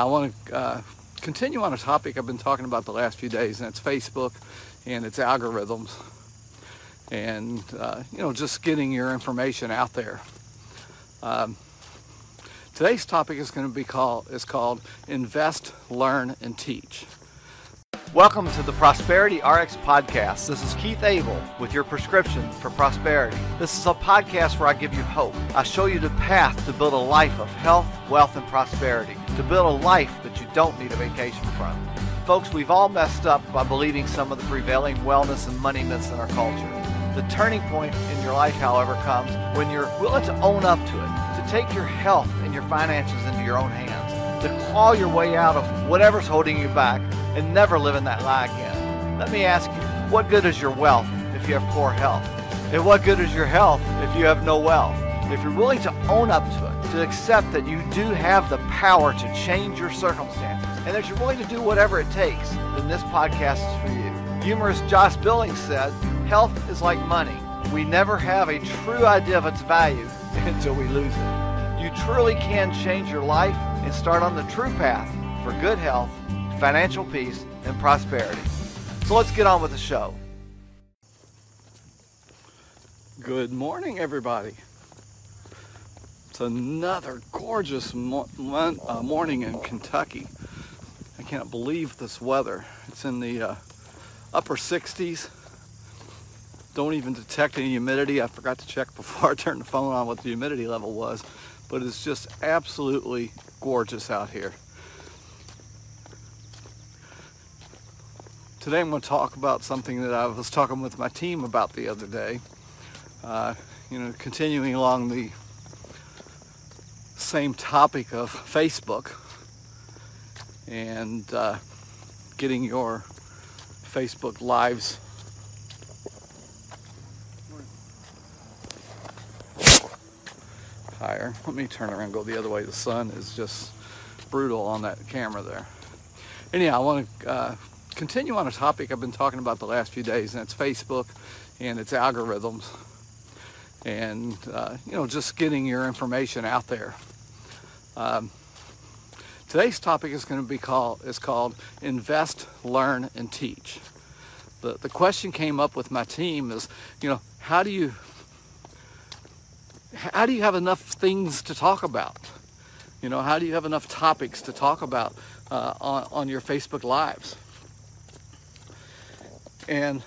I want to uh, continue on a topic I've been talking about the last few days, and it's Facebook and its algorithms, and uh, you know, just getting your information out there. Um, today's topic is going to be called is called Invest, Learn, and Teach. Welcome to the Prosperity RX podcast. This is Keith Abel with your prescription for prosperity. This is a podcast where I give you hope. I show you the path to build a life of health, wealth, and prosperity, to build a life that you don't need a vacation from. Folks, we've all messed up by believing some of the prevailing wellness and money myths in our culture. The turning point in your life, however, comes when you're willing to own up to it, to take your health and your finances into your own hands, to claw your way out of whatever's holding you back and never live in that lie again. Let me ask you, what good is your wealth if you have poor health? And what good is your health if you have no wealth? If you're willing to own up to it, to accept that you do have the power to change your circumstances, and that you're willing to do whatever it takes, then this podcast is for you. Humorist Josh Billings said, Health is like money. We never have a true idea of its value until we lose it. You truly can change your life and start on the true path for good health financial peace, and prosperity. So let's get on with the show. Good morning, everybody. It's another gorgeous mo- uh, morning in Kentucky. I can't believe this weather. It's in the uh, upper 60s. Don't even detect any humidity. I forgot to check before I turned the phone on what the humidity level was, but it's just absolutely gorgeous out here. Today I'm going to talk about something that I was talking with my team about the other day. Uh, you know, continuing along the same topic of Facebook and uh, getting your Facebook lives higher. Let me turn around go the other way. The sun is just brutal on that camera there. Anyhow, I want to uh, continue on a topic I've been talking about the last few days, and it's Facebook and its algorithms, and uh, you know, just getting your information out there. Um, today's topic is going to be called is called invest, learn, and teach. The the question came up with my team is, you know, how do you how do you have enough things to talk about? You know, how do you have enough topics to talk about uh, on, on your Facebook Lives? And,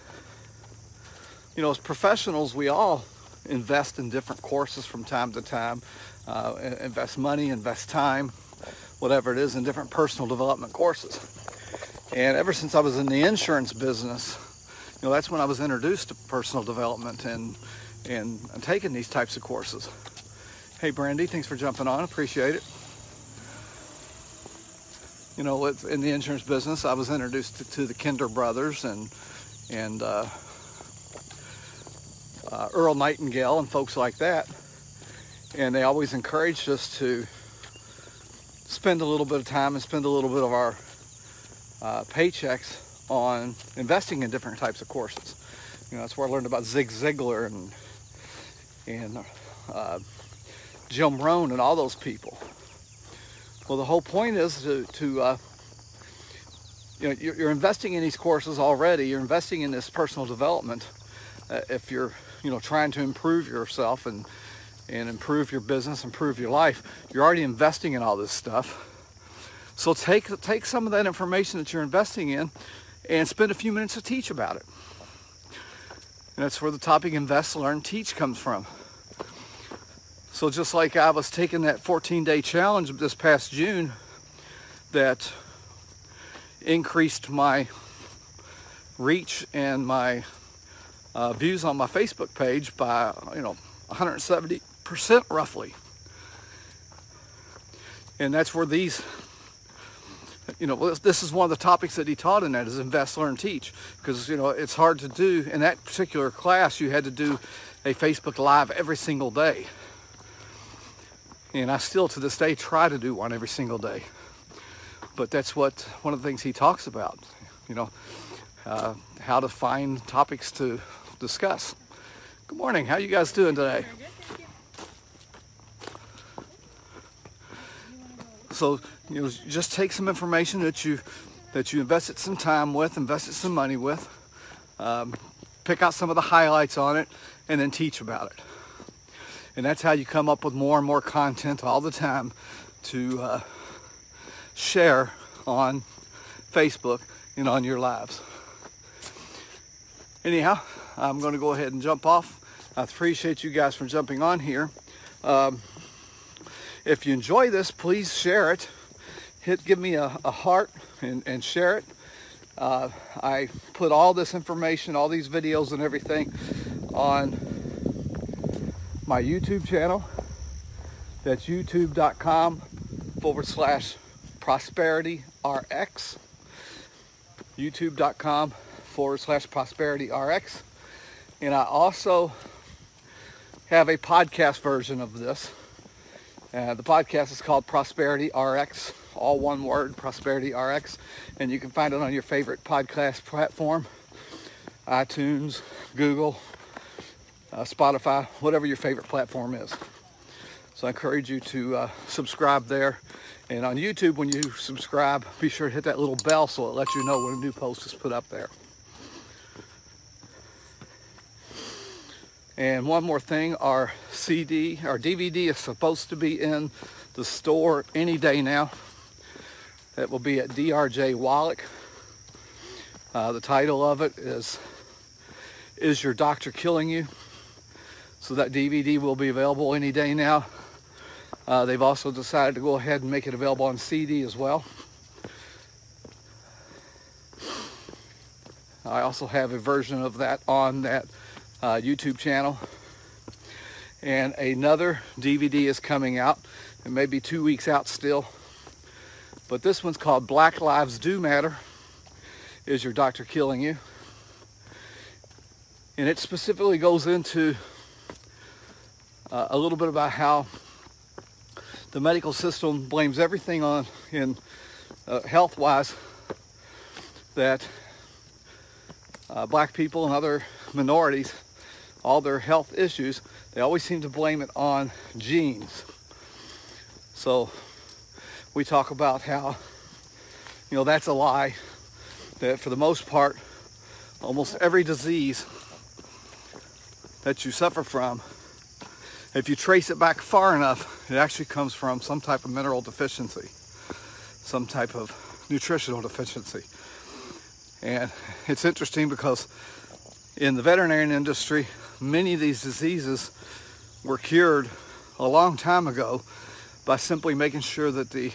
you know, as professionals, we all invest in different courses from time to time, uh, invest money, invest time, whatever it is, in different personal development courses. And ever since I was in the insurance business, you know, that's when I was introduced to personal development and, and taking these types of courses. Hey, Brandy, thanks for jumping on. Appreciate it. You know, in the insurance business, I was introduced to, to the Kinder brothers and and uh, uh, Earl Nightingale and folks like that. And they always encouraged us to spend a little bit of time and spend a little bit of our uh, paychecks on investing in different types of courses. You know, that's where I learned about Zig Ziglar and and uh, Jim Rohn and all those people. Well, the whole point is to, to uh, you know, you're, you're, investing in these courses already. You're investing in this personal development. Uh, if you're, you know, trying to improve yourself and and improve your business, improve your life, you're already investing in all this stuff. So take take some of that information that you're investing in and spend a few minutes to teach about it. And that's where the topic invest, learn, teach comes from. So just like I was taking that 14 day challenge this past June that increased my reach and my uh, views on my Facebook page by, you know, 170% roughly. And that's where these, you know, this is one of the topics that he taught in that is invest, learn, teach. Because, you know, it's hard to do. In that particular class, you had to do a Facebook Live every single day. And I still, to this day, try to do one every single day but that's what one of the things he talks about, you know, uh, how to find topics to discuss. Good morning. How you guys doing today? So you know, just take some information that you that you invested some time with, invested some money with, um, pick out some of the highlights on it, and then teach about it. And that's how you come up with more and more content all the time to uh, share on Facebook and on your lives. Anyhow, I'm going to go ahead and jump off. I appreciate you guys for jumping on here. Um, if you enjoy this, please share it. Hit, give me a, a heart and, and, share it. Uh, I put all this information, all these videos and everything on my YouTube channel. That's youtube.com forward slash prosperity rx. youtube.com forward slash prosperity rx. And I also have a podcast version of this. Uh, the podcast is called Prosperity RX, all one word, Prosperity RX. And you can find it on your favorite podcast platform, iTunes, Google, uh, Spotify, whatever your favorite platform is. So I encourage you to uh, subscribe there. And on YouTube, when you subscribe, be sure to hit that little bell so it lets you know when a new post is put up there. And one more thing, our CD, our DVD is supposed to be in the store any day now. It will be at DRJ Wallach. Uh, the title of it is Is Your Doctor Killing You? So that DVD will be available any day now. Uh, they've also decided to go ahead and make it available on CD as well. I also have a version of that on that uh, YouTube channel. And another DVD is coming out. It may be two weeks out still. But this one's called Black Lives Do Matter. Is Your Doctor Killing You? And it specifically goes into uh, a little bit about how the medical system blames everything on in uh, health-wise that uh, black people and other minorities all their health issues, they always seem to blame it on genes. So we talk about how, you know, that's a lie, that for the most part, almost every disease that you suffer from, if you trace it back far enough, it actually comes from some type of mineral deficiency, some type of nutritional deficiency. And it's interesting because in the veterinarian industry, many of these diseases were cured a long time ago by simply making sure that the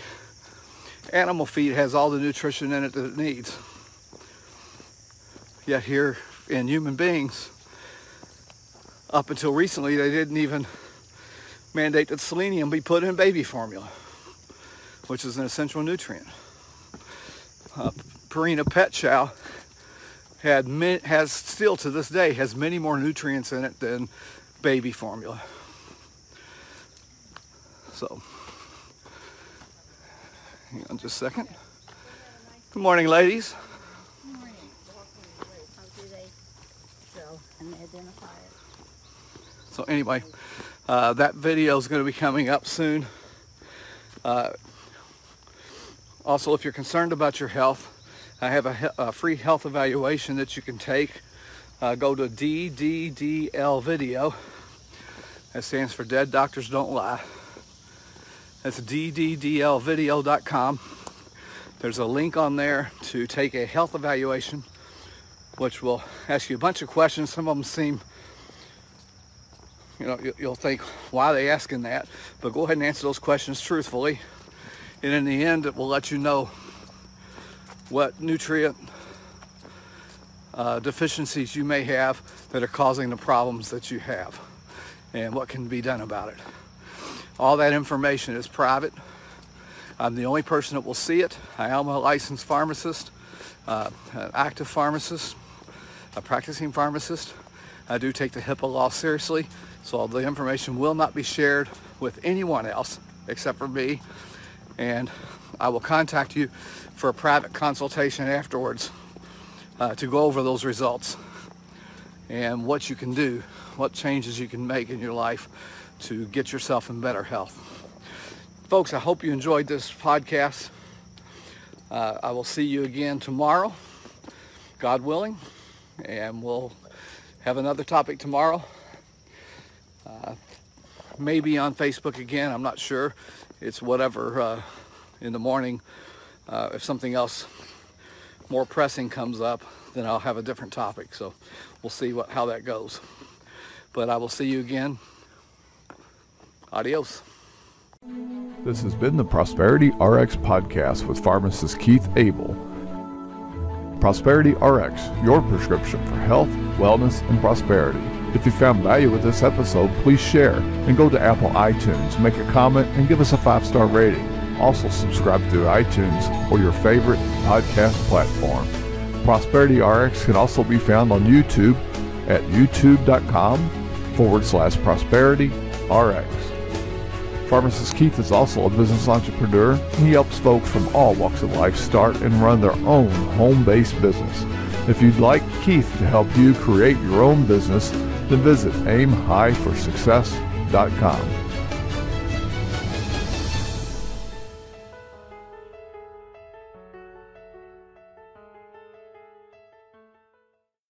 animal feed has all the nutrition in it that it needs. Yet here in human beings, up until recently, they didn't even mandate that selenium be put in baby formula, which is an essential nutrient. Uh, Purina Pet Chow had has still to this day has many more nutrients in it than baby formula. So, hang on just a second. Good morning, ladies. So anyway, uh, that video is going to be coming up soon. Uh, also, if you're concerned about your health, I have a, a free health evaluation that you can take. Uh, go to DDDL video. That stands for Dead Doctors Don't Lie. That's DDDLvideo.com. There's a link on there to take a health evaluation, which will ask you a bunch of questions. Some of them seem, you know, you'll think, why are they asking that? But go ahead and answer those questions truthfully. And in the end, it will let you know what nutrient uh, deficiencies you may have that are causing the problems that you have and what can be done about it. All that information is private. I'm the only person that will see it. I am a licensed pharmacist, uh, an active pharmacist, a practicing pharmacist. I do take the HIPAA law seriously, so the information will not be shared with anyone else except for me. And I will contact you for a private consultation afterwards uh, to go over those results and what you can do, what changes you can make in your life to get yourself in better health. Folks, I hope you enjoyed this podcast. Uh, I will see you again tomorrow, God willing, and we'll have another topic tomorrow. Uh, maybe on Facebook again, I'm not sure. It's whatever uh, in the morning. Uh, if something else more pressing comes up, then I'll have a different topic. So we'll see what how that goes. But I will see you again. Adios. This has been the Prosperity RX podcast with pharmacist Keith Abel. Prosperity RX, your prescription for health, wellness, and prosperity. If you found value with this episode, please share and go to Apple iTunes, make a comment, and give us a five star rating. Also, subscribe to iTunes or your favorite podcast platform. Prosperity RX can also be found on YouTube at youtube.com forward slash prosperity RX. Pharmacist Keith is also a business entrepreneur. He helps folks from all walks of life start and run their own home-based business. If you'd like Keith to help you create your own business, then visit aimhighforsuccess.com.